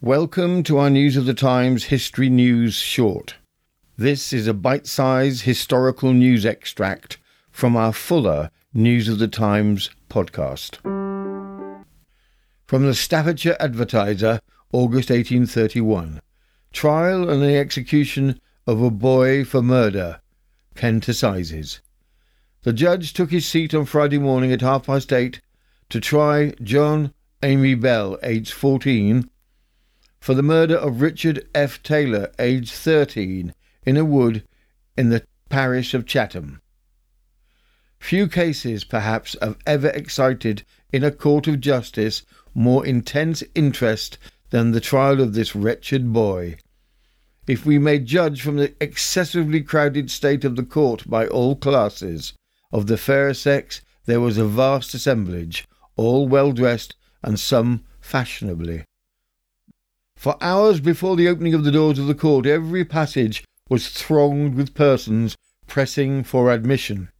Welcome to our News of the Times History News Short. This is a bite sized historical news extract from our fuller News of the Times podcast. From the Staffordshire Advertiser, August 1831. Trial and the execution of a boy for murder, Kent Assizes. The judge took his seat on Friday morning at half past eight to try John Amy Bell, aged 14, for the murder of Richard F. Taylor, aged 13, in a wood in the parish of Chatham. Few cases, perhaps, have ever excited in a court of justice more intense interest than the trial of this wretched boy. If we may judge from the excessively crowded state of the court by all classes, of the fair sex there was a vast assemblage, all well dressed and some fashionably. For hours before the opening of the doors of the court, every passage was thronged with persons pressing for admission.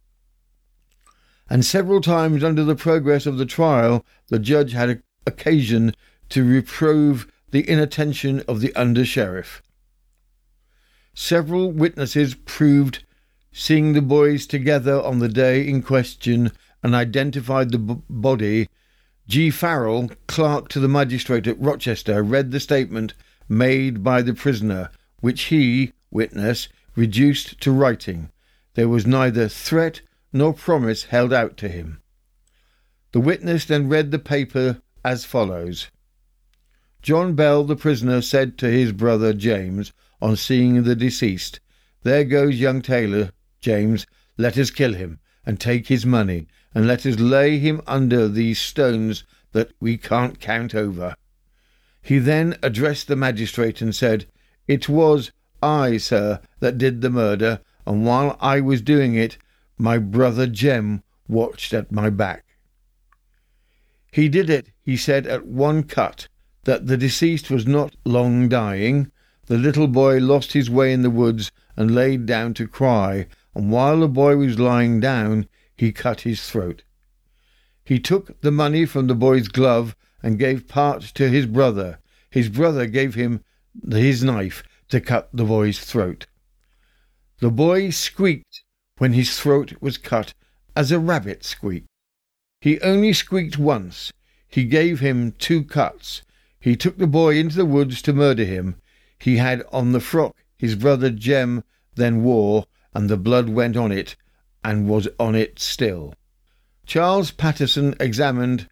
And several times under the progress of the trial, the judge had occasion to reprove the inattention of the under sheriff. Several witnesses proved seeing the boys together on the day in question and identified the b- body. G. Farrell, clerk to the magistrate at Rochester, read the statement made by the prisoner, which he, witness, reduced to writing. There was neither threat nor promise held out to him. The witness then read the paper as follows John Bell, the prisoner, said to his brother James on seeing the deceased, There goes young Taylor, James, let us kill him, and take his money, and let us lay him under these stones that we can't count over. He then addressed the magistrate and said, It was I, sir, that did the murder, and while I was doing it, my brother Jem watched at my back. He did it, he said, at one cut, that the deceased was not long dying. The little boy lost his way in the woods and laid down to cry, and while the boy was lying down, he cut his throat. He took the money from the boy's glove and gave part to his brother. His brother gave him his knife to cut the boy's throat. The boy squeaked when his throat was cut as a rabbit squeaked. He only squeaked once. He gave him two cuts. He took the boy into the woods to murder him. He had on the frock his brother Jem then wore, and the blood went on it, and was on it still. Charles Patterson examined.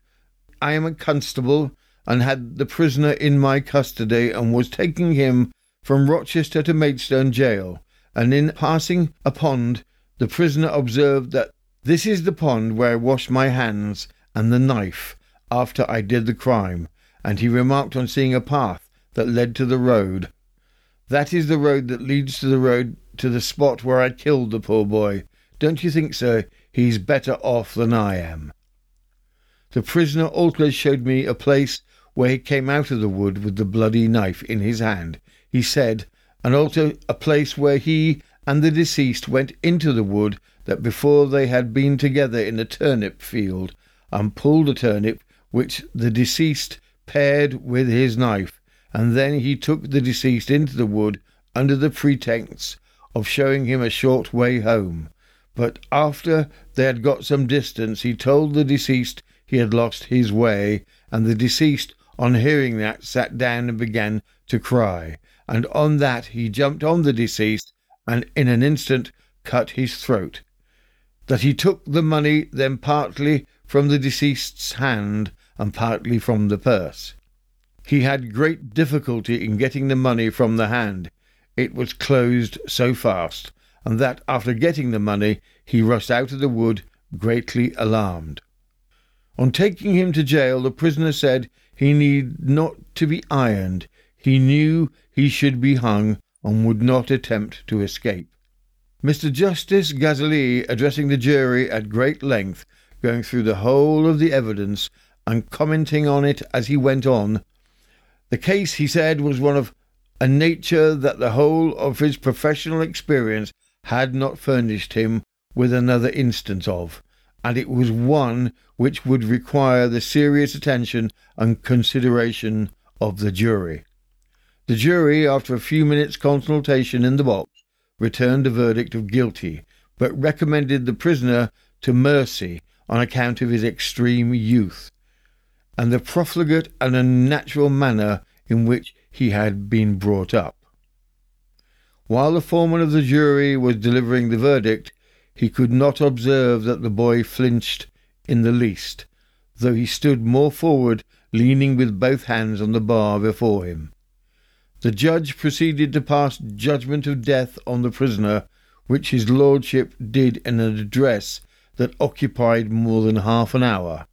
I am a constable, and had the prisoner in my custody, and was taking him from Rochester to Maidstone jail, and in passing a pond, the prisoner observed that this is the pond where I washed my hands and the knife after I did the crime, and he remarked on seeing a path that led to the road. That is the road that leads to the road to the spot where I killed the poor boy. Don't you think, sir, he's better off than I am? The prisoner also showed me a place where he came out of the wood with the bloody knife in his hand, he said, and also a place where he and the deceased went into the wood that before they had been together in a turnip field, and pulled a turnip which the deceased pared with his knife, and then he took the deceased into the wood under the pretext of showing him a short way home. But after they had got some distance, he told the deceased he had lost his way, and the deceased, on hearing that, sat down and began to cry. And on that he jumped on the deceased, and in an instant cut his throat that he took the money then partly from the deceased's hand and partly from the purse. He had great difficulty in getting the money from the hand. It was closed so fast, and that after getting the money he rushed out of the wood greatly alarmed. On taking him to jail, the prisoner said he need not to be ironed. He knew he should be hung and would not attempt to escape. Mr. Justice Gaselee addressing the jury at great length, going through the whole of the evidence and commenting on it as he went on. The case, he said, was one of a nature that the whole of his professional experience had not furnished him with another instance of, and it was one which would require the serious attention and consideration of the jury. The jury, after a few minutes' consultation in the box, returned a verdict of guilty, but recommended the prisoner to mercy on account of his extreme youth and the profligate and unnatural manner in which he had been brought up. While the foreman of the jury was delivering the verdict, he could not observe that the boy flinched in the least, though he stood more forward, leaning with both hands on the bar before him. The judge proceeded to pass judgment of death on the prisoner, which his lordship did in an address that occupied more than half an hour.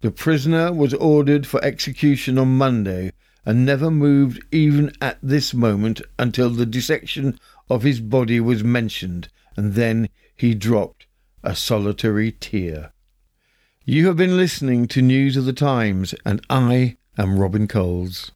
The prisoner was ordered for execution on Monday, and never moved even at this moment until the dissection of his body was mentioned, and then he dropped a solitary tear. You have been listening to News of the Times, and I am Robin Coles.